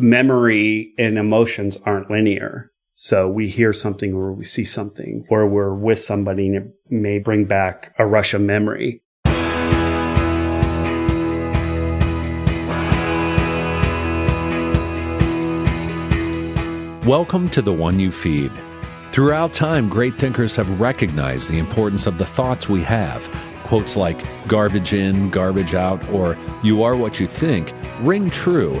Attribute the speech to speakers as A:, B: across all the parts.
A: memory and emotions aren't linear. So we hear something or we see something or we're with somebody and it may bring back a rush of memory.
B: Welcome to The One You Feed. Throughout time, great thinkers have recognized the importance of the thoughts we have. Quotes like garbage in, garbage out, or you are what you think ring true.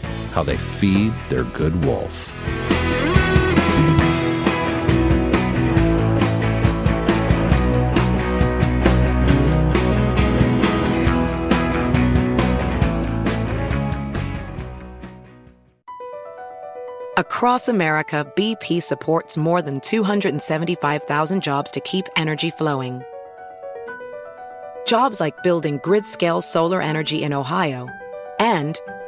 B: how they feed their good wolf.
C: Across America, BP supports more than 275,000 jobs to keep energy flowing. Jobs like building grid-scale solar energy in Ohio and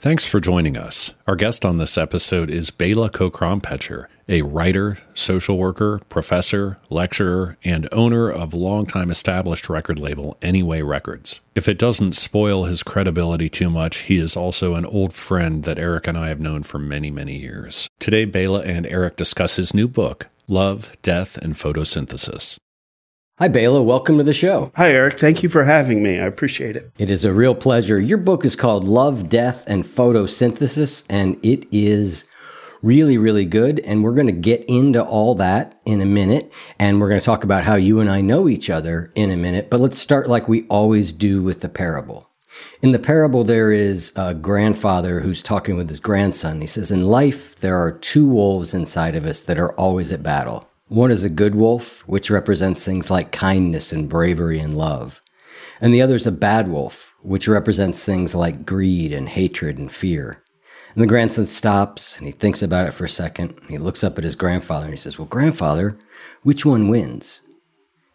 B: Thanks for joining us. Our guest on this episode is Bela Koe-Krompecher, a writer, social worker, professor, lecturer, and owner of longtime established record label Anyway Records. If it doesn't spoil his credibility too much, he is also an old friend that Eric and I have known for many, many years. Today, Bela and Eric discuss his new book, Love, Death, and Photosynthesis.
D: Hi, Bela. Welcome to the show.
A: Hi, Eric. Thank you for having me. I appreciate it.
D: It is a real pleasure. Your book is called Love, Death, and Photosynthesis, and it is really, really good. And we're going to get into all that in a minute. And we're going to talk about how you and I know each other in a minute. But let's start like we always do with the parable. In the parable, there is a grandfather who's talking with his grandson. He says, In life, there are two wolves inside of us that are always at battle. One is a good wolf, which represents things like kindness and bravery and love. And the other is a bad wolf, which represents things like greed and hatred and fear. And the grandson stops and he thinks about it for a second. He looks up at his grandfather and he says, Well, grandfather, which one wins?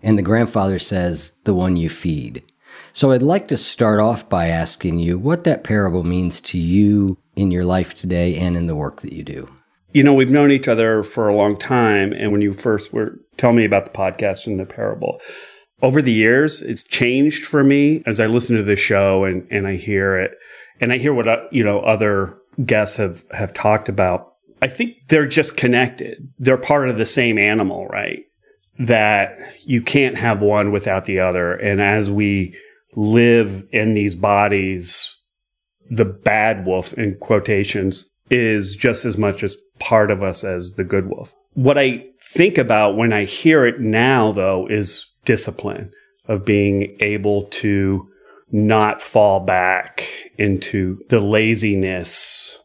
D: And the grandfather says, The one you feed. So I'd like to start off by asking you what that parable means to you in your life today and in the work that you do
A: you know, we've known each other for a long time. And when you first were telling me about the podcast and the parable, over the years, it's changed for me as I listen to the show and, and I hear it and I hear what, uh, you know, other guests have, have talked about. I think they're just connected. They're part of the same animal, right? That you can't have one without the other. And as we live in these bodies, the bad wolf in quotations is just as much as part of us as the good wolf. What I think about when I hear it now, though, is discipline of being able to not fall back into the laziness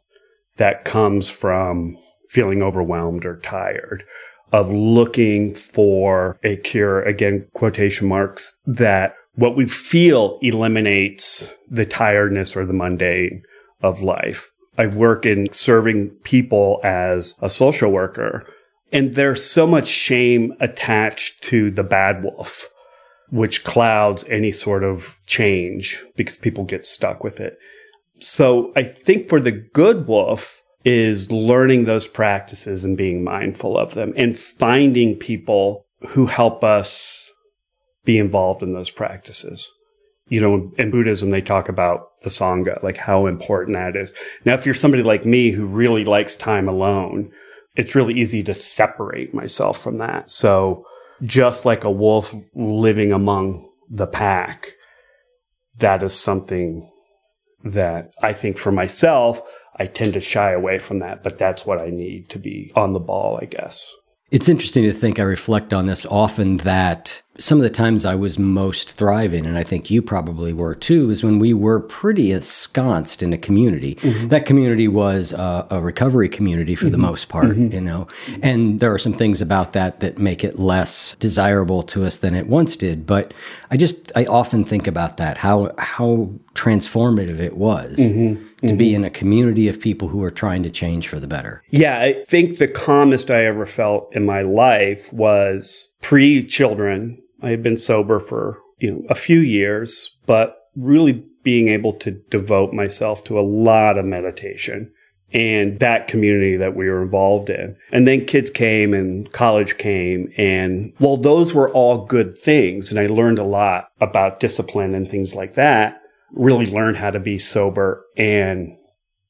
A: that comes from feeling overwhelmed or tired, of looking for a cure, again, quotation marks, that what we feel eliminates the tiredness or the mundane of life. I work in serving people as a social worker. And there's so much shame attached to the bad wolf, which clouds any sort of change because people get stuck with it. So I think for the good wolf is learning those practices and being mindful of them and finding people who help us be involved in those practices you know, in Buddhism, they talk about the Sangha, like how important that is. Now, if you're somebody like me who really likes time alone, it's really easy to separate myself from that. So just like a wolf living among the pack, that is something that I think for myself, I tend to shy away from that, but that's what I need to be on the ball, I guess.
D: It's interesting to think, I reflect on this often that some of the times I was most thriving, and I think you probably were too, is when we were pretty ensconced in a community. Mm-hmm. That community was a, a recovery community for mm-hmm. the most part, mm-hmm. you know. And there are some things about that that make it less desirable to us than it once did. But I just I often think about that how how transformative it was mm-hmm. to be mm-hmm. in a community of people who are trying to change for the better.
A: Yeah, I think the calmest I ever felt in my life was pre children I had been sober for, you know, a few years, but really being able to devote myself to a lot of meditation and that community that we were involved in. And then kids came and college came. And while those were all good things, and I learned a lot about discipline and things like that, really learned how to be sober and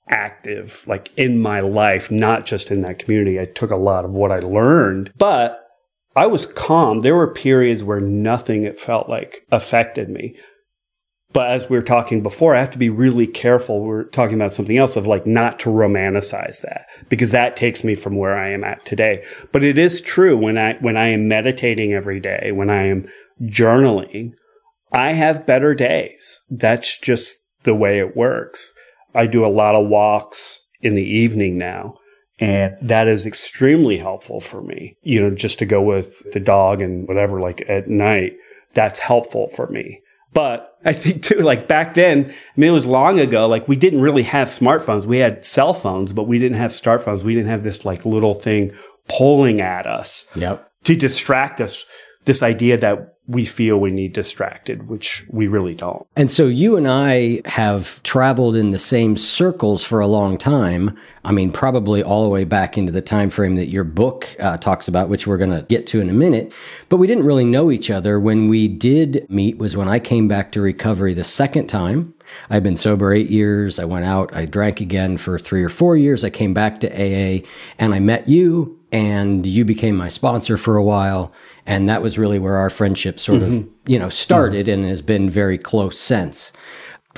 A: active, like in my life, not just in that community. I took a lot of what I learned, but I was calm. There were periods where nothing, it felt like, affected me. But as we were talking before, I have to be really careful. We're talking about something else of like not to romanticize that because that takes me from where I am at today. But it is true when I, when I am meditating every day, when I am journaling, I have better days. That's just the way it works. I do a lot of walks in the evening now and that is extremely helpful for me, you know, just to go with the dog and whatever, like at night, that's helpful for me. But I think too, like back then, I mean, it was long ago, like we didn't really have smartphones. We had cell phones, but we didn't have smartphones. We didn't have this like little thing pulling at us
D: yep.
A: to distract us. This idea that we feel we need distracted, which we really don't.
D: And so you and I have traveled in the same circles for a long time. I mean, probably all the way back into the time frame that your book uh, talks about, which we're going to get to in a minute. But we didn't really know each other. When we did meet was when I came back to recovery the second time. I'd been sober eight years. I went out. I drank again for three or four years. I came back to AA and I met you and you became my sponsor for a while and that was really where our friendship sort mm-hmm. of you know started mm-hmm. and has been very close since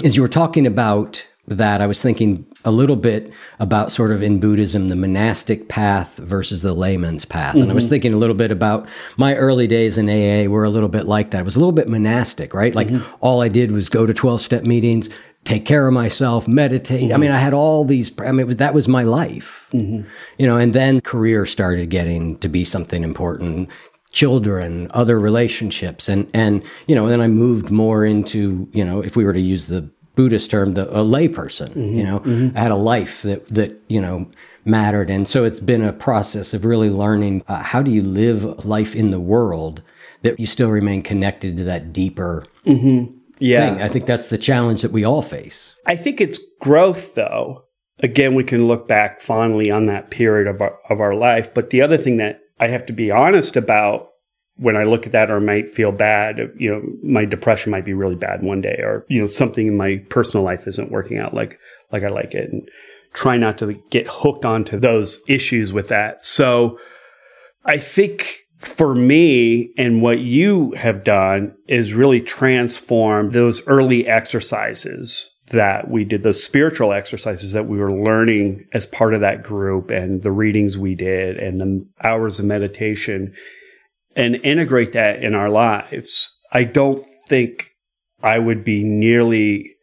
D: as you were talking about that i was thinking a little bit about sort of in buddhism the monastic path versus the layman's path mm-hmm. and i was mm-hmm. thinking a little bit about my early days in aa were a little bit like that it was a little bit monastic right like mm-hmm. all i did was go to 12 step meetings take care of myself, meditate. Mm-hmm. I mean, I had all these, I mean, that was my life, mm-hmm. you know, and then career started getting to be something important, children, other relationships. And, and, you know, then I moved more into, you know, if we were to use the Buddhist term, the, a layperson, mm-hmm. you know, mm-hmm. I had a life that, that, you know, mattered. And so it's been a process of really learning uh, how do you live life in the world that you still remain connected to that deeper mm-hmm yeah. Thing. I think that's the challenge that we all face.
A: I think it's growth, though. Again, we can look back fondly on that period of our, of our life. But the other thing that I have to be honest about when I look at that or might feel bad, you know, my depression might be really bad one day or, you know, something in my personal life isn't working out like, like I like it and try not to get hooked onto those issues with that. So I think for me and what you have done is really transform those early exercises that we did, those spiritual exercises that we were learning as part of that group and the readings we did and the hours of meditation and integrate that in our lives. I don't think I would be nearly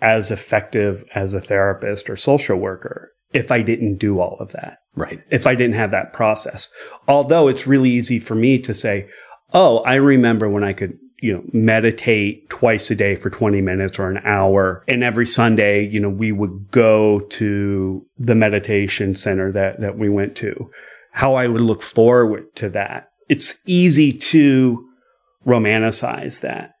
A: as effective as a therapist or social worker if I didn't do all of that.
D: Right.
A: If I didn't have that process. Although it's really easy for me to say, oh, I remember when I could, you know, meditate twice a day for 20 minutes or an hour. And every Sunday, you know, we would go to the meditation center that, that we went to. How I would look forward to that. It's easy to romanticize that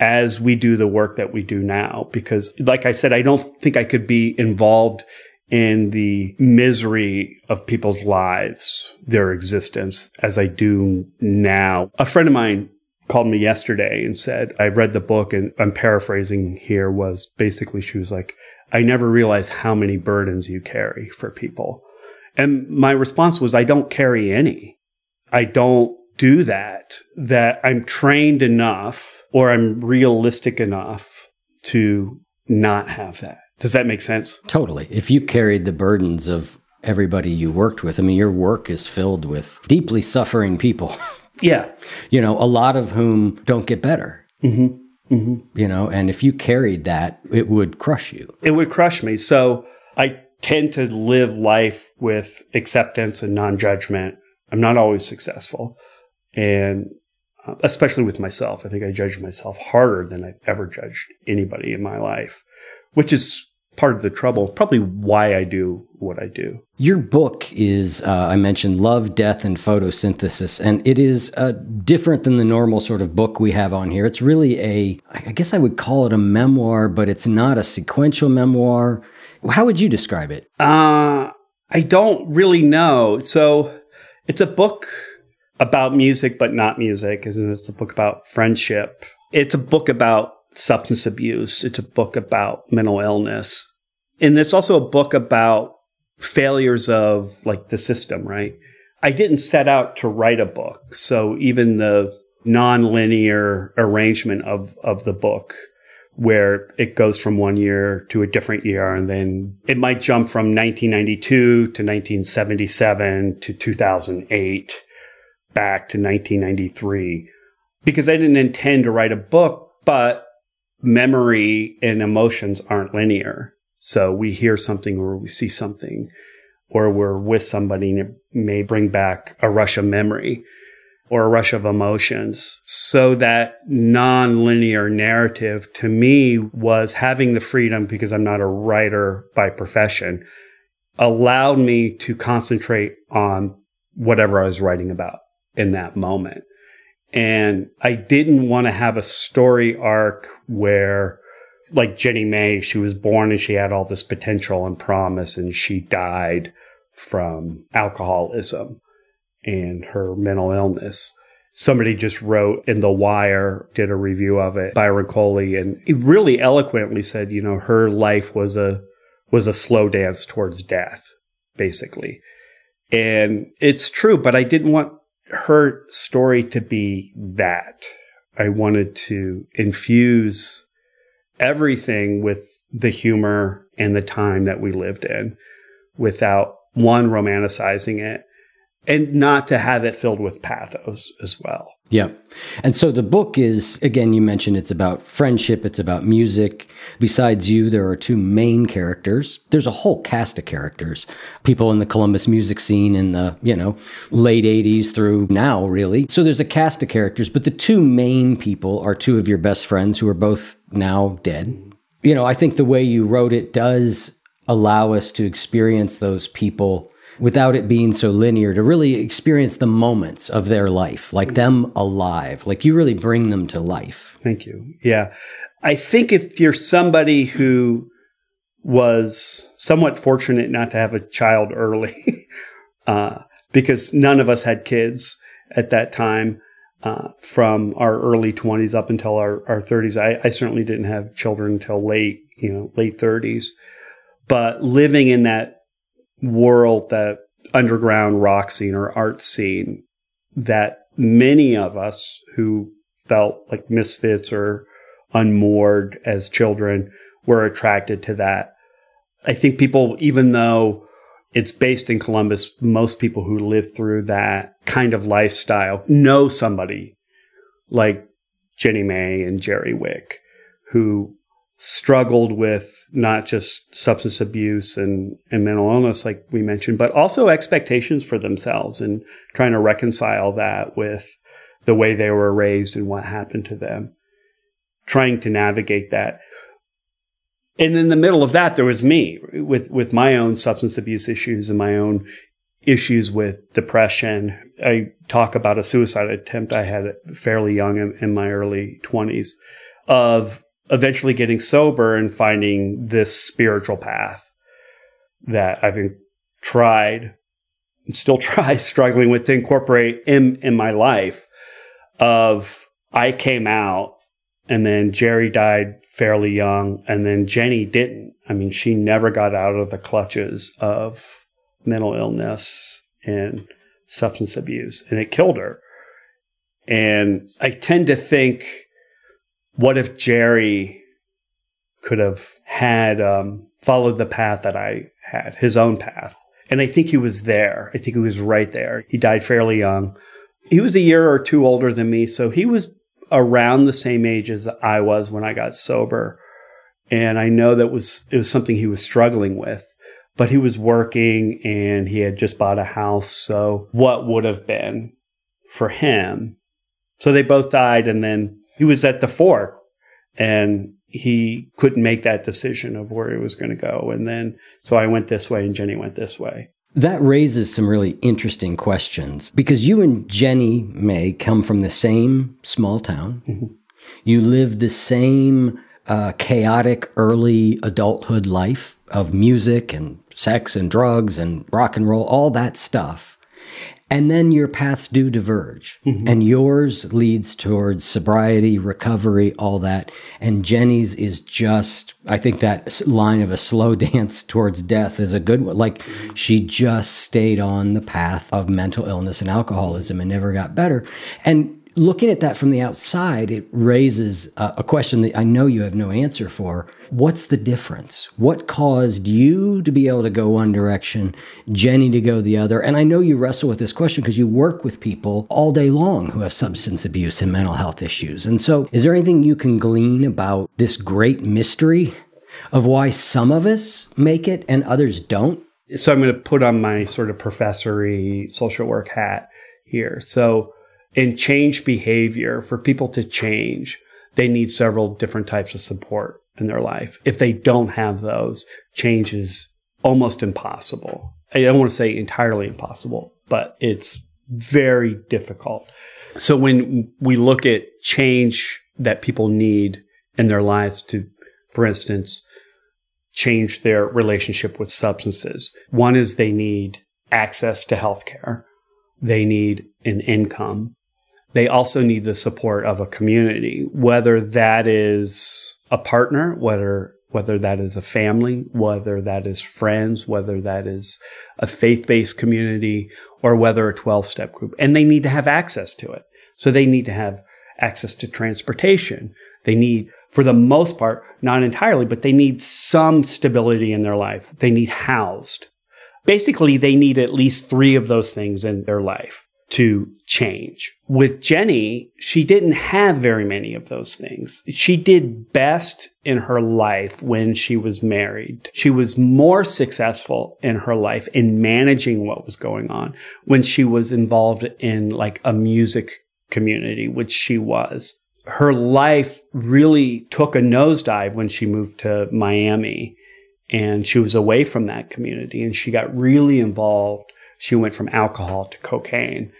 A: as we do the work that we do now. Because like I said, I don't think I could be involved in the misery of people's lives, their existence, as I do now. A friend of mine called me yesterday and said, I read the book and I'm paraphrasing here was basically she was like, I never realized how many burdens you carry for people. And my response was, I don't carry any. I don't do that, that I'm trained enough or I'm realistic enough to not have that. Does that make sense?
D: Totally. If you carried the burdens of everybody you worked with, I mean, your work is filled with deeply suffering people.
A: Yeah.
D: You know, a lot of whom don't get better.
A: Mm-hmm. Mm-hmm.
D: You know, and if you carried that, it would crush you.
A: It would crush me. So I tend to live life with acceptance and non judgment. I'm not always successful. And uh, especially with myself, I think I judge myself harder than I've ever judged anybody in my life, which is part of the trouble, probably why I do what I do.
D: Your book is, uh, I mentioned, Love, Death, and Photosynthesis, and it is uh, different than the normal sort of book we have on here. It's really a, I guess I would call it a memoir, but it's not a sequential memoir. How would you describe it?
A: Uh, I don't really know. So it's a book about music, but not music. It's a book about friendship. It's a book about substance abuse. It's a book about mental illness. And it's also a book about failures of like the system, right? I didn't set out to write a book. So even the non-linear arrangement of, of the book where it goes from one year to a different year and then it might jump from 1992 to 1977 to 2008 back to 1993 because I didn't intend to write a book, but memory and emotions aren't linear. So we hear something or we see something or we're with somebody and it may bring back a rush of memory or a rush of emotions. So that non-linear narrative to me was having the freedom because I'm not a writer by profession allowed me to concentrate on whatever I was writing about in that moment. And I didn't want to have a story arc where, like Jenny Mae, she was born and she had all this potential and promise, and she died from alcoholism and her mental illness. Somebody just wrote in The Wire, did a review of it, Byron Coley, and he really eloquently said, you know, her life was a was a slow dance towards death, basically. And it's true, but I didn't want her story to be that. I wanted to infuse everything with the humor and the time that we lived in without one romanticizing it and not to have it filled with pathos as well.
D: Yeah. And so the book is, again, you mentioned it's about friendship, it's about music. Besides you, there are two main characters. There's a whole cast of characters, people in the Columbus music scene in the, you know, late 80s through now, really. So there's a cast of characters, but the two main people are two of your best friends who are both now dead. You know, I think the way you wrote it does allow us to experience those people without it being so linear to really experience the moments of their life, like them alive. Like you really bring them to life.
A: Thank you. Yeah. I think if you're somebody who was somewhat fortunate not to have a child early, uh, because none of us had kids at that time. Uh, from our early 20s up until our, our 30s. I, I certainly didn't have children until late, you know, late 30s. But living in that world, that underground rock scene or art scene that many of us who felt like misfits or unmoored as children were attracted to that. I think people, even though it's based in Columbus, most people who live through that kind of lifestyle know somebody like Jenny Mae and Jerry Wick who struggled with not just substance abuse and, and mental illness, like we mentioned, but also expectations for themselves and trying to reconcile that with the way they were raised and what happened to them, trying to navigate that. And in the middle of that, there was me with, with my own substance abuse issues and my own issues with depression. I talk about a suicide attempt I had fairly young in, in my early 20s of eventually getting sober and finding this spiritual path that I've tried and still try struggling with to incorporate in, in my life of I came out and then Jerry died fairly young and then Jenny didn't. I mean, she never got out of the clutches of mental illness and substance abuse and it killed her. And I tend to think, what if Jerry could have had um, followed the path that I had, his own path? And I think he was there. I think he was right there. He died fairly young. He was a year or two older than me, so he was around the same age as I was when I got sober. And I know that was it was something he was struggling with. But he was working and he had just bought a house. So what would have been for him? So they both died and then he was at the fork and he couldn't make that decision of where he was going to go. And then so I went this way and Jenny went this way.
D: That raises some really interesting questions because you and Jenny Mae come from the same small town. Mm-hmm. You live the same uh, chaotic early adulthood life of music and sex and drugs and rock and roll, all that stuff. And then your paths do diverge, mm-hmm. and yours leads towards sobriety, recovery, all that. And Jenny's is just, I think that line of a slow dance towards death is a good one. Like she just stayed on the path of mental illness and alcoholism and never got better. And looking at that from the outside, it raises a, a, question that I know you have no answer for. What's the difference? What caused you to be able to go one direction, Jenny to go the other? And I know you wrestle with this question because you work with people all day long who have substance abuse and mental health issues. And so, is there anything you can glean about this great mystery of why some of us make it and others don't?
A: So, I'm going to put on my sort of professory social work hat here. So, and change behavior, for people to change, they need several different types of support in their life. If they don't have those, change is almost impossible. I don't want to say entirely impossible, but it's very difficult. So when we look at change that people need in their lives to, for instance, change their relationship with substances, one is they need access to healthcare. They need an income they also need the support of a community, whether that is a partner, whether whether that is a family, whether that is friends, whether that is a faith-based community, or whether a 12-step group. And they need to have access to it. So they need to have access to transportation. They need, for the most part, not entirely, but they need some stability in their life. They need housed. Basically, they need at least three of those things in their life to change. With Jenny, she didn't have very many of those things. She did best in her life when she was married. She was more successful in her life in managing what was going on when she was involved in like a music community, which she was. Her life really took a nosedive when she moved to Miami and she was away from that community and she got really involved she went from alcohol to cocaine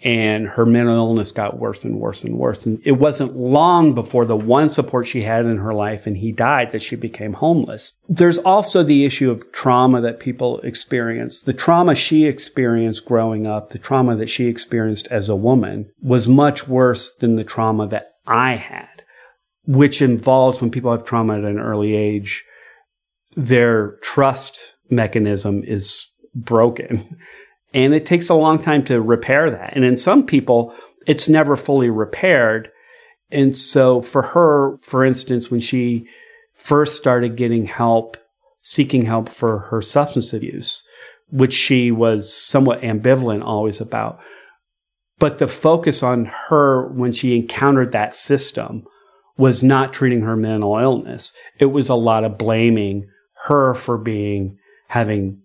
A: and her mental illness got worse and worse and worse. And it wasn't long before the one support she had in her life and he died that she became homeless. There's also the issue of trauma that people experience. The trauma she experienced growing up, the trauma that she experienced as a woman was much worse than the trauma that I had, which involves when people have trauma at an early age, their trust mechanism is broken. And it takes a long time to repair that. And in some people, it's never fully repaired. And so for her, for instance, when she first started getting help, seeking help for her substance abuse, which she was somewhat ambivalent always about. But the focus on her when she encountered that system was not treating her mental illness. It was a lot of blaming her for being having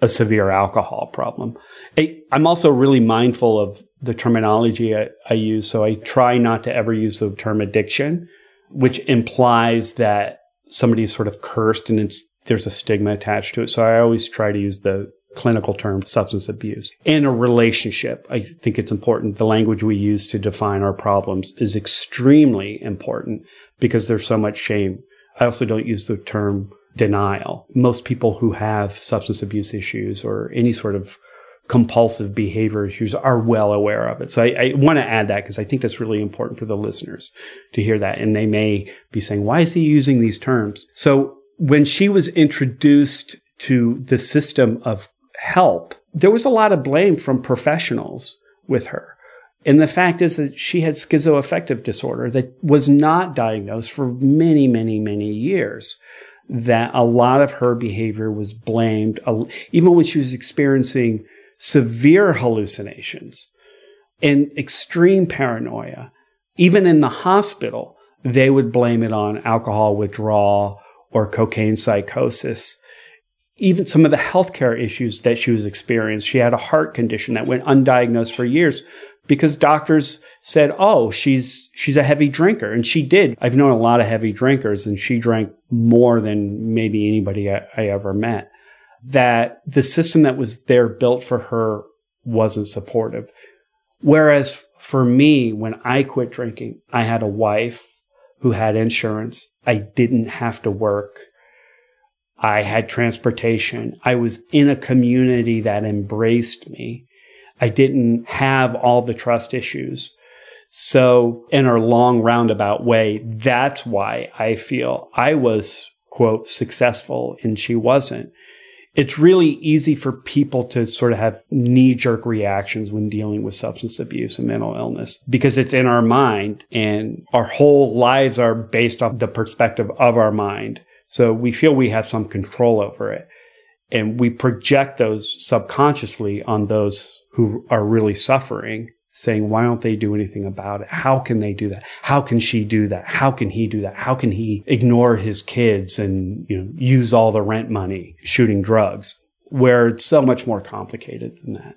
A: a severe alcohol problem. I, am also really mindful of the terminology I, I, use. So I try not to ever use the term addiction, which implies that somebody's sort of cursed and there's a stigma attached to it. So I always try to use the clinical term substance abuse and a relationship. I think it's important. The language we use to define our problems is extremely important because there's so much shame. I also don't use the term denial. Most people who have substance abuse issues or any sort of compulsive behavior issues are well aware of it. So I, I want to add that because I think that's really important for the listeners to hear that. And they may be saying, why is he using these terms? So when she was introduced to the system of help, there was a lot of blame from professionals with her. And the fact is that she had schizoaffective disorder that was not diagnosed for many, many, many years. That a lot of her behavior was blamed, even when she was experiencing severe hallucinations and extreme paranoia. Even in the hospital, they would blame it on alcohol withdrawal or cocaine psychosis. Even some of the healthcare issues that she was experiencing, she had a heart condition that went undiagnosed for years because doctors said, "Oh, she's she's a heavy drinker," and she did. I've known a lot of heavy drinkers, and she drank more than maybe anybody I, I ever met. That the system that was there built for her wasn't supportive. Whereas for me, when I quit drinking, I had a wife who had insurance. I didn't have to work. I had transportation. I was in a community that embraced me. I didn't have all the trust issues. So in a long roundabout way, that's why I feel I was quote successful and she wasn't it's really easy for people to sort of have knee jerk reactions when dealing with substance abuse and mental illness because it's in our mind and our whole lives are based off the perspective of our mind. So we feel we have some control over it and we project those subconsciously on those who are really suffering saying, why don't they do anything about it? How can they do that? How can she do that? How can he do that? How can he ignore his kids and, you know, use all the rent money shooting drugs where it's so much more complicated than that.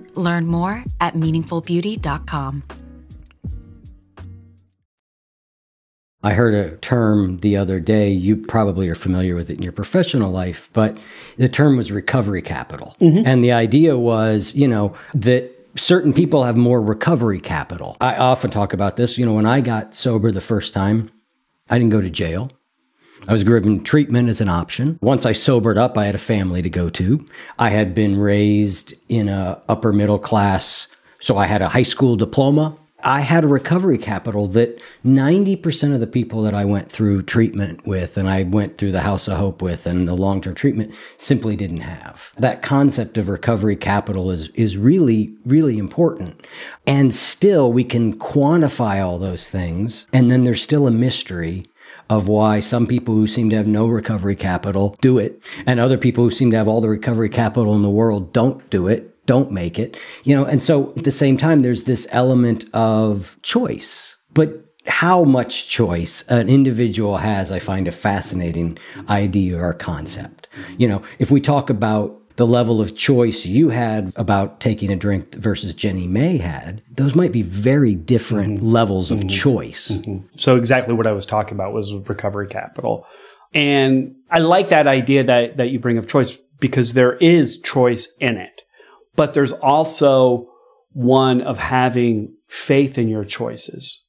E: Learn more at meaningfulbeauty.com.
D: I heard a term the other day. You probably are familiar with it in your professional life, but the term was recovery capital. Mm-hmm. And the idea was, you know, that certain people have more recovery capital. I often talk about this. You know, when I got sober the first time, I didn't go to jail. I was given treatment as an option. Once I sobered up, I had a family to go to. I had been raised in a upper middle class, so I had a high school diploma. I had a recovery capital that 90% of the people that I went through treatment with and I went through the House of Hope with and the long-term treatment simply didn't have. That concept of recovery capital is is really really important. And still we can quantify all those things and then there's still a mystery of why some people who seem to have no recovery capital do it, and other people who seem to have all the recovery capital in the world don't do it, don't make it. You know, and so at the same time, there's this element of choice. But how much choice an individual has, I find a fascinating idea or concept. You know, if we talk about the level of choice you had about taking a drink versus Jenny Mae had, those might be very different mm-hmm. levels of mm-hmm. choice. Mm-hmm.
A: So exactly what I was talking about was recovery capital. And I like that idea that, that you bring of choice because there is choice in it, but there's also one of having faith in your choices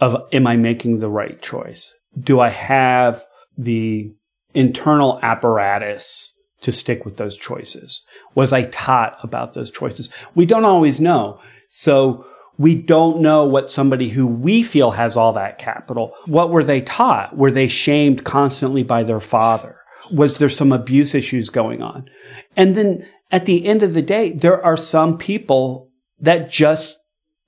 A: of, am I making the right choice? Do I have the internal apparatus to stick with those choices? Was I taught about those choices? We don't always know. So we don't know what somebody who we feel has all that capital, what were they taught? Were they shamed constantly by their father? Was there some abuse issues going on? And then at the end of the day, there are some people that just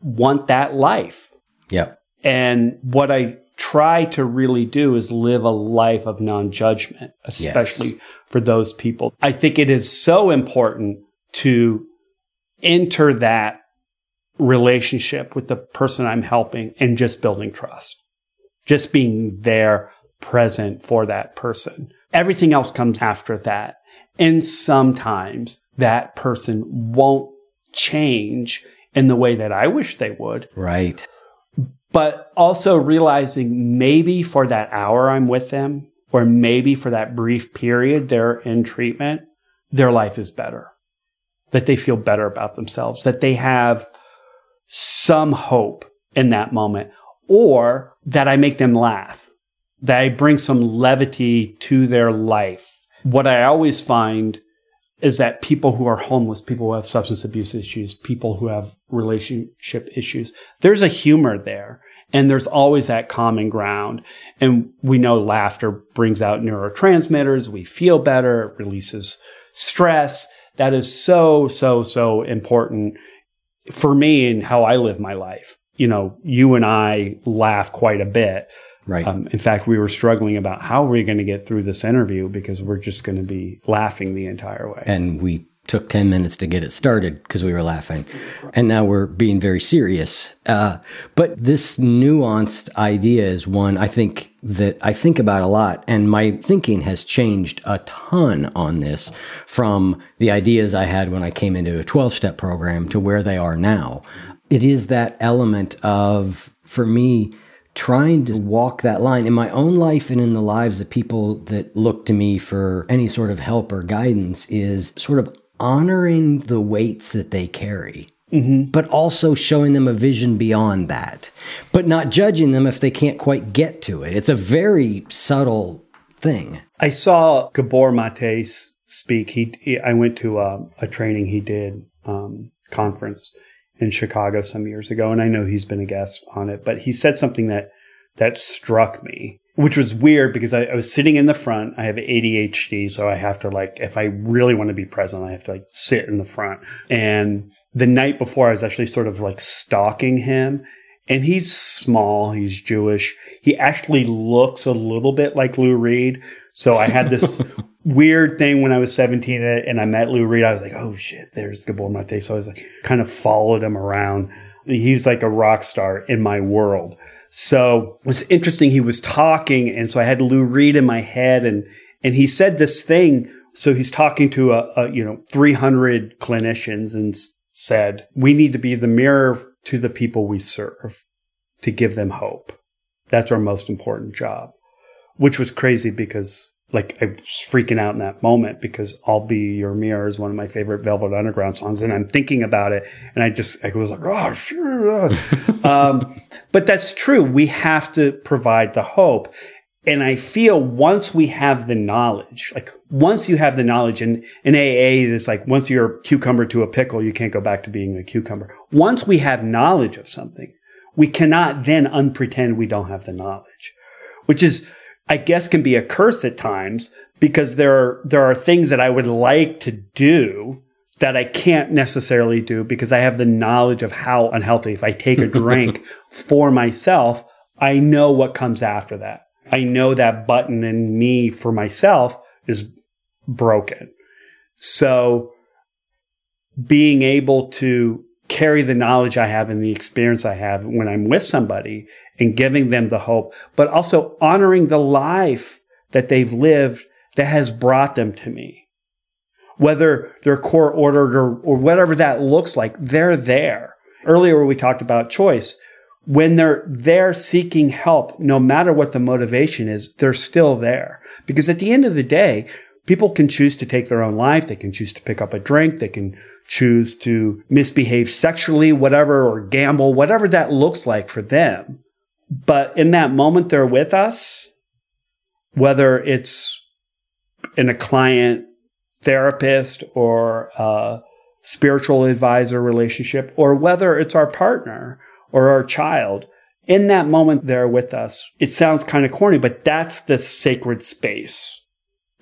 A: want that life.
D: Yeah.
A: And what I try to really do is live a life of non judgment, especially yes. for those people. I think it is so important to enter that relationship with the person I'm helping and just building trust, just being there present for that person. Everything else comes after that. And sometimes that person won't change in the way that I wish they would.
D: Right
A: but also realizing maybe for that hour I'm with them, or maybe for that brief period they're in treatment, their life is better. That they feel better about themselves, that they have some hope in that moment, or that I make them laugh, that I bring some levity to their life. What I always find is that people who are homeless, people who have substance abuse issues, people who have relationship issues, there's a humor there. And there's always that common ground. And we know laughter brings out neurotransmitters. We feel better. It releases stress. That is so, so, so important for me and how I live my life. You know, you and I laugh quite a bit.
D: Right. Um,
A: in fact, we were struggling about how we're going to get through this interview because we're just going to be laughing the entire way.
D: And we took 10 minutes to get it started because we were laughing. And now we're being very serious. Uh, but this nuanced idea is one I think that I think about a lot. And my thinking has changed a ton on this from the ideas I had when I came into a 12 step program to where they are now. It is that element of, for me, trying to walk that line in my own life and in the lives of people that look to me for any sort of help or guidance is sort of honoring the weights that they carry. Mm-hmm. But also showing them a vision beyond that, but not judging them if they can't quite get to it. It's a very subtle thing.
A: I saw Gabor Mate speak. He, he I went to a, a, training he did um, conference in Chicago some years ago, and I know he's been a guest on it. But he said something that that struck me which was weird because I, I, was sitting in the front. I have ADHD, so I have to like, if I really want to be present, I have to like sit in the front. And the night before, I was actually sort of like stalking him. And he's small, he's Jewish. He actually looks a little bit like Lou Reed. So I had this weird thing when I was 17 and I met Lou Reed. I was like, oh shit, there's Gabor Mate. So I was like, kind of followed him around. He's like a rock star in my world. So it was interesting. He was talking, and so I had Lou Reed in my head, and and he said this thing. So he's talking to a, a you know 300 clinicians and said, "We need to be the mirror to the people we serve to give them hope. That's our most important job." Which was crazy because like I was freaking out in that moment because I'll Be Your Mirror is one of my favorite Velvet Underground songs. And I'm thinking about it and I just, I was like, oh, sure. um, but that's true. We have to provide the hope. And I feel once we have the knowledge, like once you have the knowledge and in AA, it's like once you're a cucumber to a pickle, you can't go back to being a cucumber. Once we have knowledge of something, we cannot then unpretend we don't have the knowledge, which is, I guess can be a curse at times because there are, there are things that I would like to do that I can't necessarily do because I have the knowledge of how unhealthy. If I take a drink for myself, I know what comes after that. I know that button in me for myself is broken. So being able to carry the knowledge I have and the experience I have when I'm with somebody and giving them the hope, but also honoring the life that they've lived that has brought them to me. Whether they're court ordered or, or whatever that looks like, they're there. Earlier we talked about choice. when they're there seeking help, no matter what the motivation is, they're still there. Because at the end of the day, people can choose to take their own life. They can choose to pick up a drink. They can choose to misbehave sexually, whatever, or gamble, whatever that looks like for them. But in that moment, they're with us, whether it's in a client therapist or a spiritual advisor relationship, or whether it's our partner or our child. In that moment, they're with us. It sounds kind of corny, but that's the sacred space.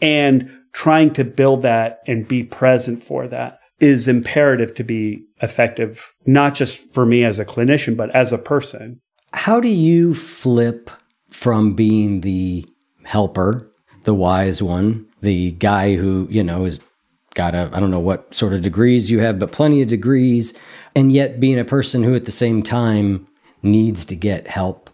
A: And trying to build that and be present for that is imperative to be effective, not just for me as a clinician, but as a person.
D: How do you flip from being the helper, the wise one, the guy who, you know, is got a, I don't know what sort of degrees you have, but plenty of degrees, and yet being a person who at the same time needs to get help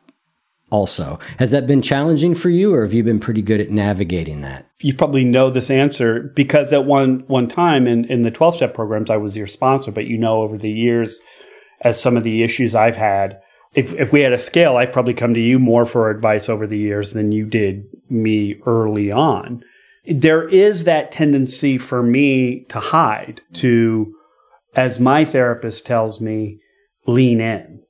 D: also. Has that been challenging for you or have you been pretty good at navigating that?
A: You probably know this answer because at one one time in, in the 12 step programs I was your sponsor, but you know over the years as some of the issues I've had, if if we had a scale, I've probably come to you more for advice over the years than you did me early on. There is that tendency for me to hide, to as my therapist tells me, lean in.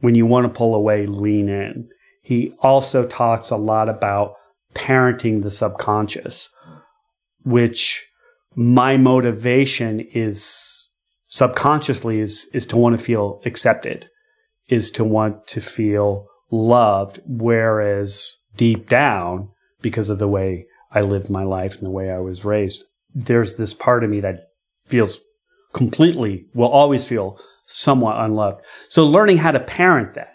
A: When you want to pull away, lean in he also talks a lot about parenting the subconscious, which my motivation is subconsciously is, is to want to feel accepted, is to want to feel loved. Whereas deep down, because of the way I lived my life and the way I was raised, there's this part of me that feels completely, will always feel somewhat unloved. So learning how to parent that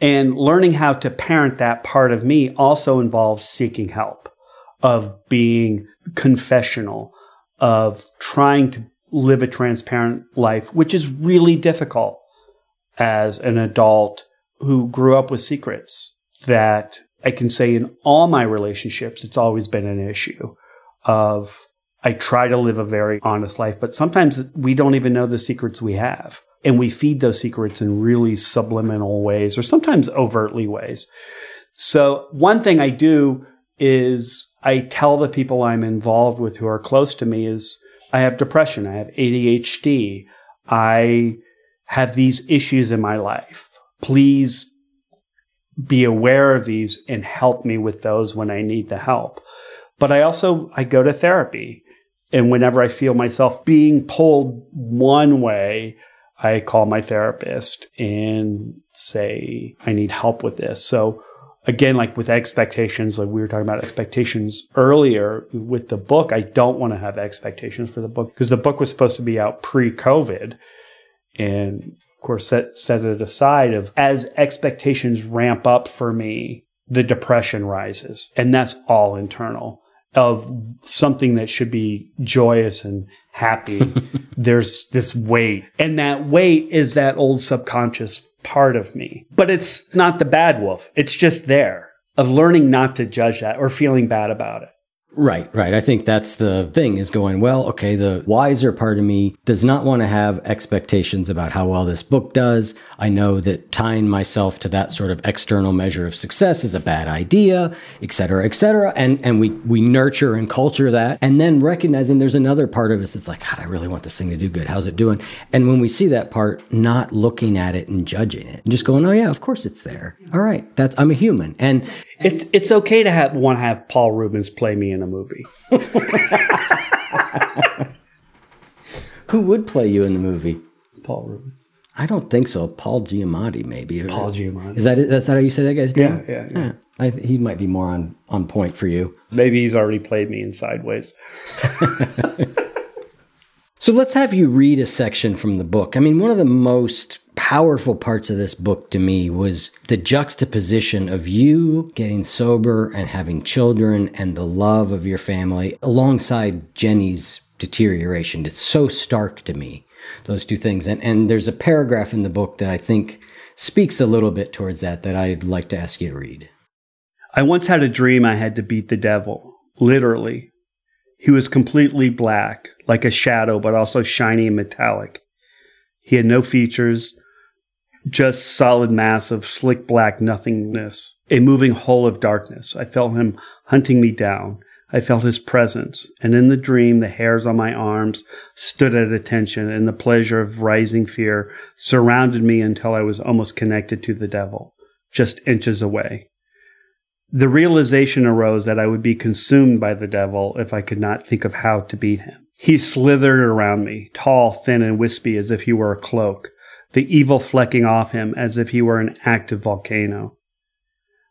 A: and learning how to parent that part of me also involves seeking help, of being confessional, of trying to live a transparent life, which is really difficult as an adult who grew up with secrets that I can say in all my relationships, it's always been an issue of I try to live a very honest life, but sometimes we don't even know the secrets we have. And we feed those secrets in really subliminal ways or sometimes overtly ways. So one thing I do is I tell the people I'm involved with who are close to me is I have depression. I have ADHD. I have these issues in my life. Please be aware of these and help me with those when I need the help. But I also, I go to therapy. And whenever I feel myself being pulled one way I call my therapist and say, I need help with this. So again, like with expectations, like we were talking about expectations earlier with the book, I don't want to have expectations for the book because the book was supposed to be out pre COVID. And of course, set, set it aside of as expectations ramp up for me, the depression rises and that's all internal of something that should be joyous and happy. There's this weight. And that weight is that old subconscious part of me. But it's not the bad wolf. It's just there of learning not to judge that or feeling bad about it.
D: Right, right. I think that's the thing is going, well, okay, the wiser part of me does not want to have expectations about how well this book does. I know that tying myself to that sort of external measure of success is a bad idea, et cetera, et cetera. And, and we, we nurture and culture that. And then recognizing there's another part of us that's like, God, I really want this thing to do good. How's it doing? And when we see that part, not looking at it and judging it, and just going, oh yeah, of course it's there. All right. That's, I'm a human. And
A: it's, it's okay to have, want to have Paul Reubens play me in a movie.
D: Who would play you in the movie?
A: Paul Reubens.
D: I don't think so. Paul Giamatti, maybe.
A: Paul Giamatti.
D: Is that? That's that how you say that guy's name?
A: Yeah, yeah, yeah.
D: I, he might be more on on point for you.
A: Maybe he's already played me in Sideways.
D: so let's have you read a section from the book. I mean, one of the most powerful parts of this book to me was the juxtaposition of you getting sober and having children and the love of your family alongside Jenny's deterioration. It's so stark to me those two things. And, and there's a paragraph in the book that I think speaks a little bit towards that that I'd like to ask you to read.
A: I once had a dream I had to beat the devil, literally. He was completely black, like a shadow, but also shiny and metallic. He had no features, just solid mass of slick black nothingness, a moving hole of darkness. I felt him hunting me down. I felt his presence, and in the dream, the hairs on my arms stood at attention, and the pleasure of rising fear surrounded me until I was almost connected to the devil, just inches away. The realization arose that I would be consumed by the devil if I could not think of how to beat him. He slithered around me, tall, thin, and wispy as if he were a cloak, the evil flecking off him as if he were an active volcano.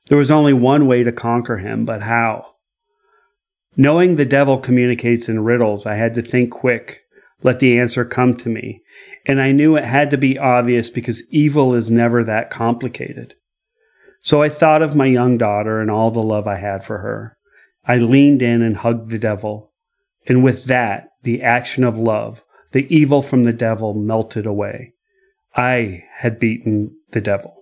A: There was only one way to conquer him, but how? Knowing the devil communicates in riddles, I had to think quick, let the answer come to me. And I knew it had to be obvious because evil is never that complicated. So I thought of my young daughter and all the love I had for her. I leaned in and hugged the devil. And with that, the action of love, the evil from the devil melted away. I had beaten the devil.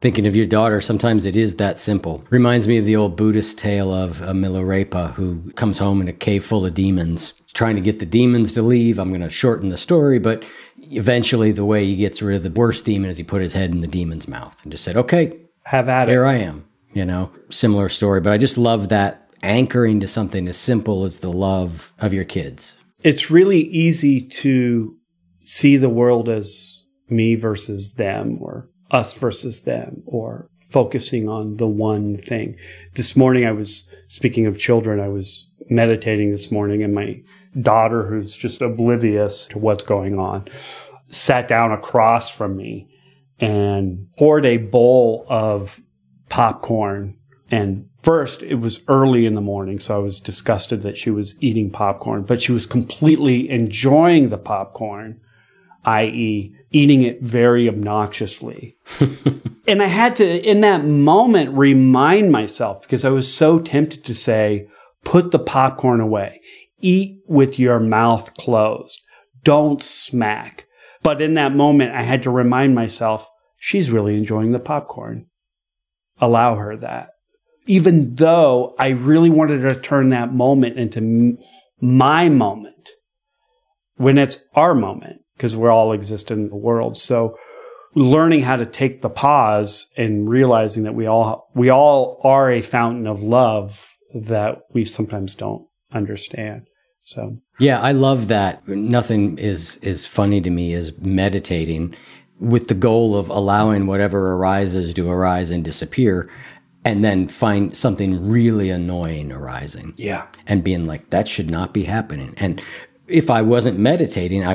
D: Thinking of your daughter, sometimes it is that simple. Reminds me of the old Buddhist tale of a Milarepa who comes home in a cave full of demons, trying to get the demons to leave. I'm going to shorten the story, but eventually the way he gets rid of the worst demon is he put his head in the demon's mouth and just said, okay,
A: Have at
D: here
A: it.
D: I am. You know, similar story, but I just love that anchoring to something as simple as the love of your kids.
A: It's really easy to see the world as me versus them or us versus them or focusing on the one thing. This morning I was speaking of children, I was meditating this morning and my daughter who's just oblivious to what's going on sat down across from me and poured a bowl of popcorn. And first, it was early in the morning, so I was disgusted that she was eating popcorn, but she was completely enjoying the popcorn, i.e., eating it very obnoxiously. and I had to, in that moment, remind myself because I was so tempted to say, put the popcorn away, eat with your mouth closed, don't smack. But in that moment, I had to remind myself, she's really enjoying the popcorn allow her that. Even though I really wanted to turn that moment into my moment when it's our moment because we're all exist in the world. So learning how to take the pause and realizing that we all, we all are a fountain of love that we sometimes don't understand. So
D: Yeah, I love that. Nothing is is funny to me is meditating with the goal of allowing whatever arises to arise and disappear and then find something really annoying arising.
A: yeah,
D: And being like that should not be happening. And if I wasn't meditating, I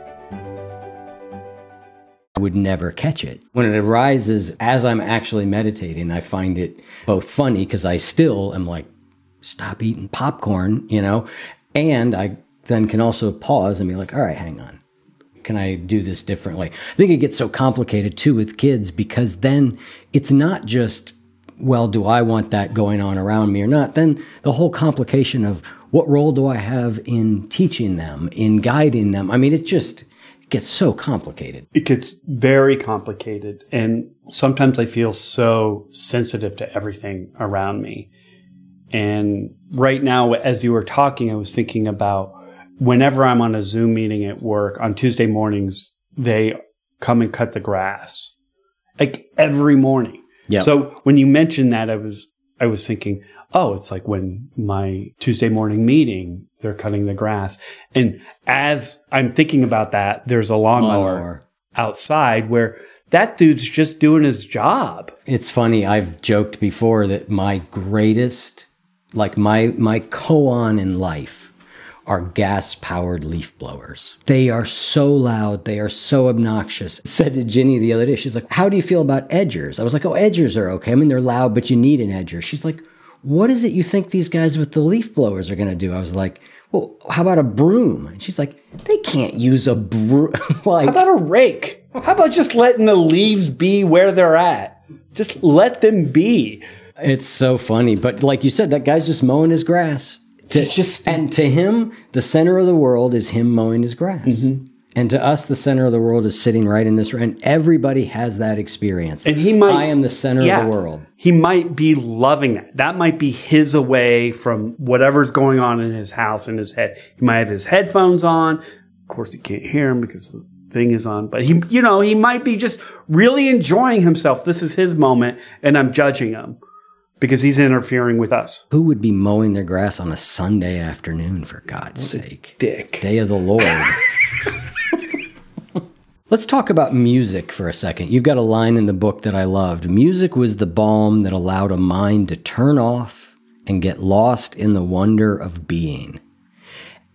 D: Would never catch it. When it arises as I'm actually meditating, I find it both funny because I still am like, stop eating popcorn, you know, and I then can also pause and be like, all right, hang on. Can I do this differently? I think it gets so complicated too with kids because then it's not just, well, do I want that going on around me or not? Then the whole complication of what role do I have in teaching them, in guiding them? I mean, it just gets so complicated.
A: it gets very complicated. And sometimes I feel so sensitive to everything around me. And right now, as you were talking, I was thinking about whenever I'm on a Zoom meeting at work on Tuesday mornings, they come and cut the grass like every morning.
D: Yep.
A: So when you mentioned that, I was, I was thinking, oh, it's like when my Tuesday morning meeting they're cutting the grass. And as I'm thinking about that, there's a lawnmower
D: Lawnmower.
A: outside where that dude's just doing his job.
D: It's funny. I've joked before that my greatest, like my my koan in life, are gas powered leaf blowers. They are so loud. They are so obnoxious. I said to Ginny the other day, she's like, "How do you feel about edgers?" I was like, "Oh, edgers are okay. I mean, they're loud, but you need an edger." She's like, "What is it you think these guys with the leaf blowers are going to do?" I was like. Well, how about a broom? And she's like, they can't use a broom. like,
A: How about a rake? How about just letting the leaves be where they're at? Just let them be.
D: It's so funny, but like you said, that guy's just mowing his grass. To,
A: It's just-
D: and to him, the center of the world is him mowing his grass.
A: Mm-hmm.
D: And to us, the center of the world is sitting right in this room. And everybody has that experience.
A: And he might
D: I am the center
A: Yeah.
D: of the world.
A: He might be loving that. That might be his away from whatever's going on in his house in his head. He might have his headphones on. Of course, he can't hear him because the thing is on. But he, you know, he might be just really enjoying himself. This is his moment, and I'm judging him because he's interfering with us.
D: Who would be mowing their grass on a Sunday afternoon, for God's sake?
A: Dick.
D: Day of the Lord. Let's talk about music for a second. You've got a line in the book that I loved. Music was the balm that allowed a mind to turn off and get lost in the wonder of being.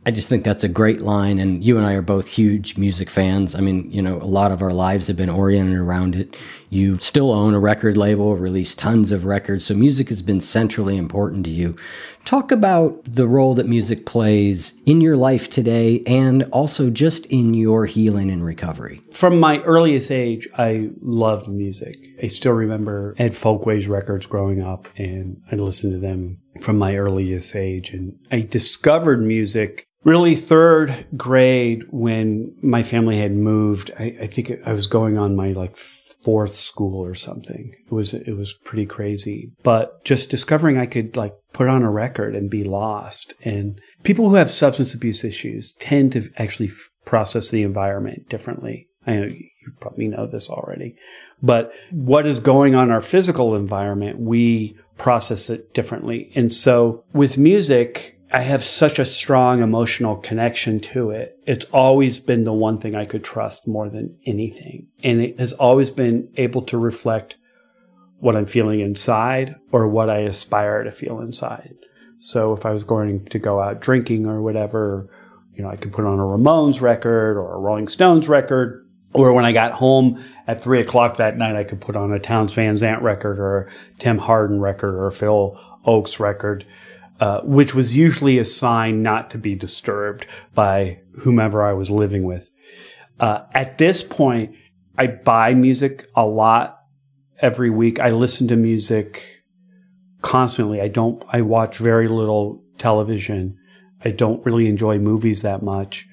D: I just think that's a great line. And you and I are both huge music fans. I mean, you know, a lot of our lives have been oriented around it. You still own a record label, release tons of records. So music has been centrally important to you. Talk about the role that music plays in your life today and also just in your healing and recovery.
A: From my earliest age, I loved music. I still remember Ed Folkways records growing up, and I listened to them from my earliest age. And I discovered music really third grade when my family had moved. I, I think I was going on my like fourth school or something. It was it was pretty crazy. But just discovering I could like put on a record and be lost. And people who have substance abuse issues tend to actually f- process the environment differently. I know you probably know this already. But what is going on in our physical environment, we process it differently. And so with music, I have such a strong emotional connection to it. It's always been the one thing I could trust more than anything. And it has always been able to reflect what I'm feeling inside or what I aspire to feel inside. So if I was going to go out drinking or whatever, you know, I could put on a Ramones record or a Rolling Stones record. Or when I got home at three o'clock that night, I could put on a Townes Van Zandt record or a Tim Hardin record or a Phil Ochs record uh, which was usually a sign not to be disturbed by whomever I was living with. Uh, at this point, I buy music a lot every week. I listen to music constantly. I don't, I watch very little television. I don't really enjoy movies that much,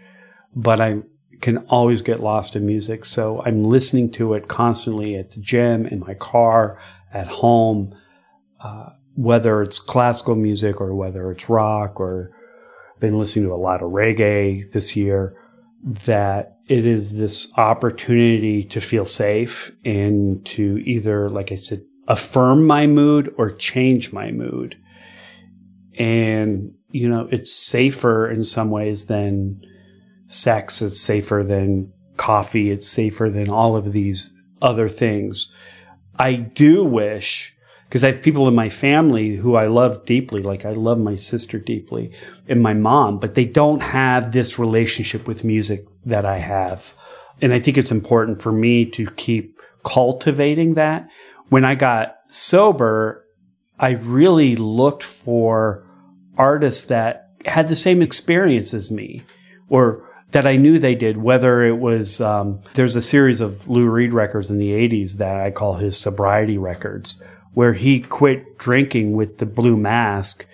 A: but I can always get lost in music. So I'm listening to it constantly at the gym, in my car, at home. Uh, whether it's classical music or whether it's rock or been listening to a lot of reggae this year that it is this opportunity to feel safe and to either like i said affirm my mood or change my mood. And you know it's safer in some ways than sex it's safer than coffee it's safer than all of these other things. I do wish because I have people in my family who I love deeply. Like I love my sister deeply and my mom, but they don't have this relationship with music that I have. And I think it's important for me to keep cultivating that. When I got sober, I really looked for artists that had the same experience as me or that I knew they did, whether it was, um, there's a series of Lou Reed records in the 80s that I call his sobriety records where he quit drinking with the blue mask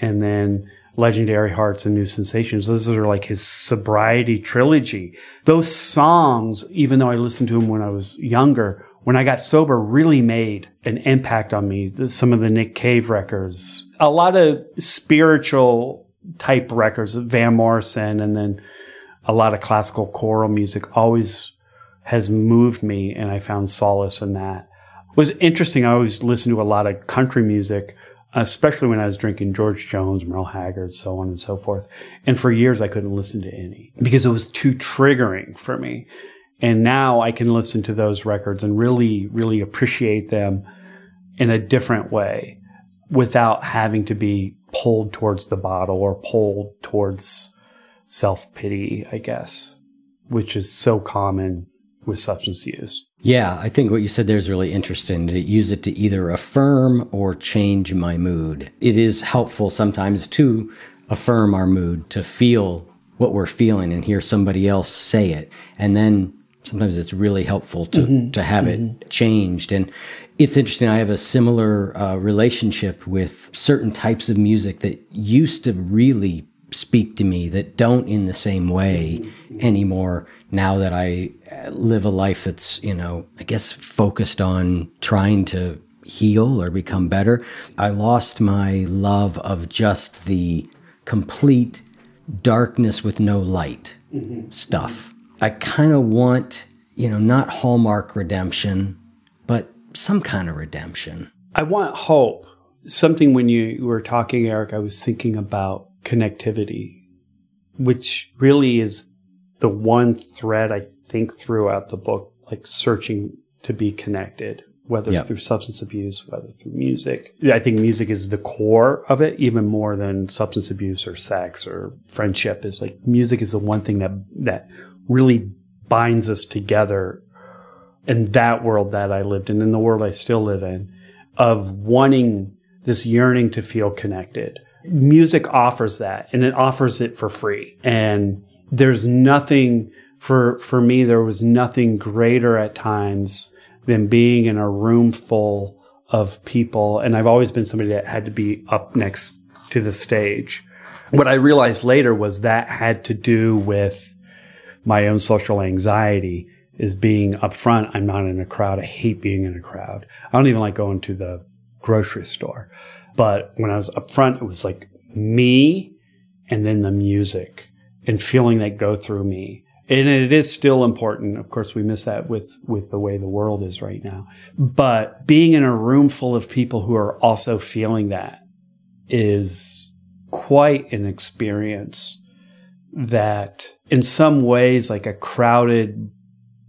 A: and then legendary hearts and new sensations. Those are like his sobriety trilogy. Those songs even though i listened to them when i was younger when i got sober really made an impact on me. Some of the nick cave records a lot of spiritual type records van morrison and then a lot of classical choral music always has moved me and i found solace in that was interesting. I always listened to a lot of country music especially when I was drinking George Jones, Merle Haggard, so on and so forth. And for years, I couldn't listen to any because it was too triggering for me. And now I can listen to those records and really, really appreciate them in a different way without having to be pulled towards the bottle or pulled towards self pity, I guess, which is so common with substance use.
D: Yeah, I think what you said there is really interesting to use it to either affirm or change my mood. It is helpful sometimes to affirm our mood, to feel what we're feeling and hear somebody else say it. And then sometimes it's really helpful to, mm-hmm. to have mm-hmm. it changed. And it's interesting. I have a similar uh, relationship with certain types of music that used to really speak to me that don't in the same way anymore now that I uh, live a life that's, you know, I guess focused on trying to heal or become better. I lost my love of just the complete darkness with no light mm-hmm. stuff. I kind of want, you know, not Hallmark redemption, but some kind of redemption.
A: I want hope. Something when you were talking, Eric, I was thinking about connectivity, which really is the one thread I think throughout the book, like searching to be connected, whether yep. through substance abuse, whether through music. I think music is the core of it, even more than substance abuse or sex or friendship. Is like music is the one thing that that really binds us together in that world that I lived in, in the world I still live in, of wanting this yearning to feel connected music offers that and it offers it for free. And there's nothing for, for me, there was nothing greater at times than being in a room full of people. And I've always been somebody that had to be up next to the stage. What I realized later was that had to do with my own social anxiety is being up front. I'm not in a crowd. I hate being in a crowd. I don't even like going to the grocery store. But when I was up front, it was like me and then the music and feeling that go through me. And it is still important. Of course, we miss that with, with the way the world is right now. But being in a room full of people who are also feeling that is quite an experience that in some ways, like a crowded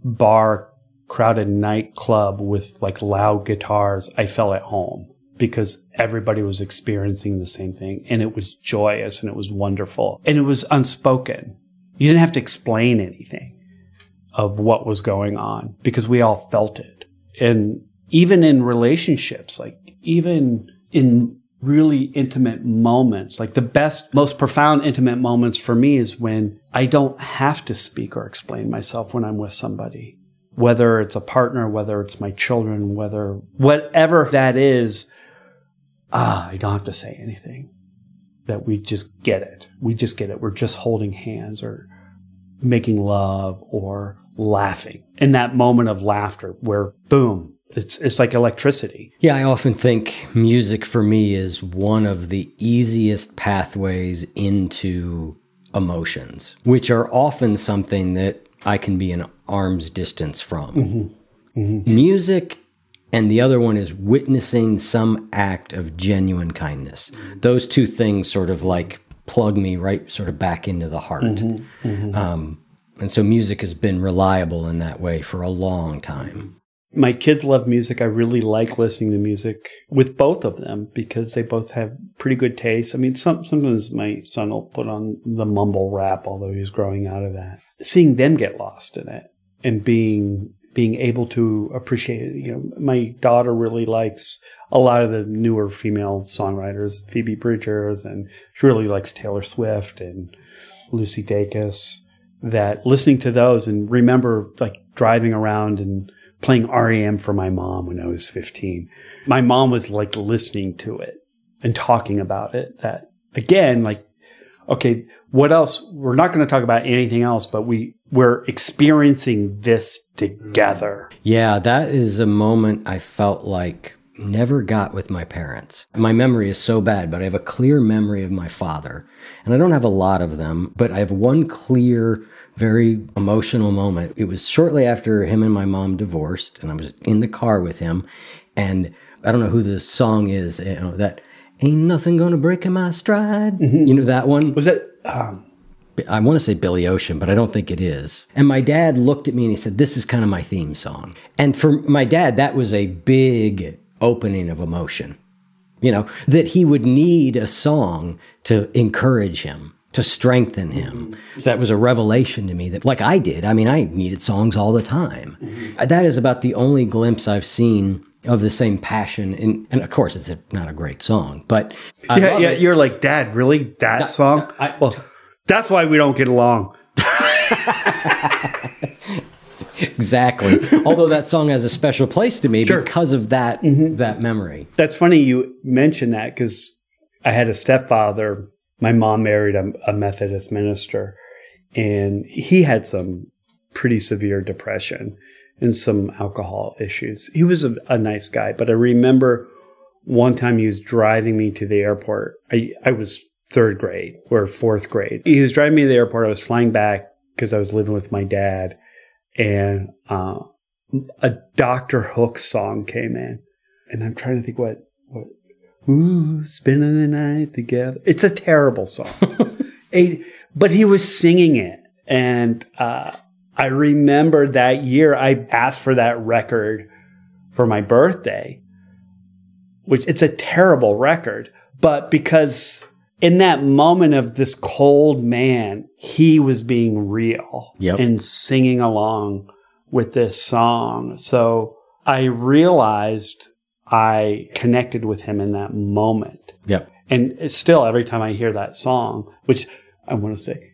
A: bar, crowded nightclub with like loud guitars, I felt at home because everybody was experiencing the same thing and it was joyous and it was wonderful and it was unspoken. You didn't have to explain anything of what was going on because we all felt it. And even in relationships, like even in really intimate moments, like the best, most profound intimate moments for me is when I don't have to speak or explain myself when I'm with somebody, whether it's a partner, whether it's my children, whether whatever that is, ah, I don't have to say anything. That we just get it. We just get it. We're just holding hands or making love or laughing. In that moment of laughter where boom, it's it's like electricity.
D: Yeah, I often think music for me is one of the easiest pathways into emotions, which are often something that I can be an arm's distance from. Mm-hmm. Mm-hmm. Music and the other one is witnessing some act of genuine kindness. Those two things sort of like plug me right sort of back into the heart. Mm-hmm, mm-hmm. Um, and so music has been reliable in that way for a long time.
A: My kids love music. I really like listening to music with both of them because they both have pretty good taste. I mean, some, sometimes my son will put on the mumble rap, although he's growing out of that. Seeing them get lost in it and being being able to appreciate it. You know, my daughter really likes a lot of the newer female songwriters, Phoebe Bridgers, and she really likes Taylor Swift and Lucy Dacus. That listening to those and remember like driving around and playing REM for my mom when I was 15. My mom was like listening to it and talking about it. That again, like, okay, what else? We're not going to talk about anything else, but we we're experiencing this together.
D: Yeah, that is a moment I felt like never got with my parents. My memory is so bad, but I have a clear memory of my father. And I don't have a lot of them, but I have one clear, very emotional moment. It was shortly after him and my mom divorced, and I was in the car with him. And I don't know who the song is, you know, that Ain't nothing gonna break in my stride. You know that one?
A: Was it? Um,
D: I want to say Billy Ocean, but I don't think it is. And my dad looked at me and he said, This is kind of my theme song. And for my dad, that was a big opening of emotion. You know, that he would need a song to encourage him, to strengthen him. That was a revelation to me that, like I did, I mean, I needed songs all the time. Mm-hmm. That is about the only glimpse I've seen of the same passion. And, and of course, it's a, not a great song, but I
A: yeah, yeah.
D: it.
A: You're like, Dad, really? That, song?
D: I-
A: well, that's why we don't get along.
D: Exactly. Although that song has a special place to me
A: Sure.
D: because of that mm-hmm. that memory.
A: That's funny you mentioned that because I had a stepfather. My mom married a, a Methodist minister, and he had some pretty severe depression and some alcohol issues. He was a, a nice guy, but I remember one time he was driving me to the airport. I, I was third grade or fourth grade. He was driving me to the airport. I was flying back because I was living with my dad, and uh, a Dr. Hook song came in, and I'm trying to think what what. Ooh, spending the night together. It's a terrible song, A- but he was singing it, and uh, I remember that year I asked for that record for my birthday, which it's a terrible record, but because in that moment of this cold man, he was being real
D: Yep.
A: and singing along with this song. So I realized I connected with him in that moment.
D: Yep.
A: And still, every time I hear that song, which I want to say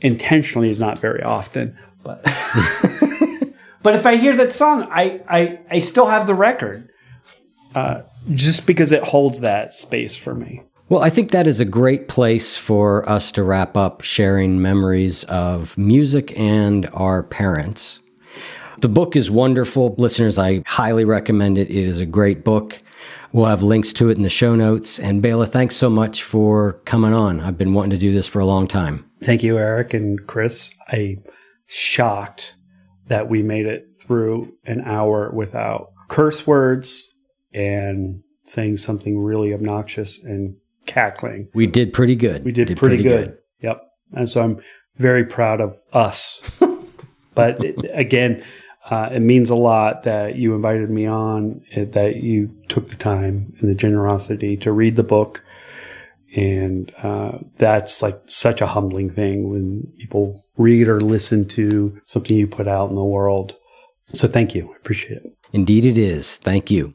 A: intentionally is not very often, but but if I hear that song, I I, I still have the record, uh, just because it holds that space for me.
D: Well, I think that is a great place for us to wrap up sharing memories of music and our parents. The book is wonderful. Listeners, I highly recommend it. It is a great book. We'll have links to it in the show notes. And Bela, thanks so much for coming on. I've been wanting to do this for a long time.
A: Thank you, Eric and Chris. I'm shocked that we made it through an hour without curse words and saying something really obnoxious and cackling.
D: We did pretty good.
A: We did, pretty, good. Yep. And so I'm very proud of us. but again, uh, it means a lot that you invited me on, that you took the time and the generosity to read the book. And uh, that's like such a humbling thing when people read or listen to something you put out in the world. So thank you. I appreciate it.
D: Indeed, it is. Thank you.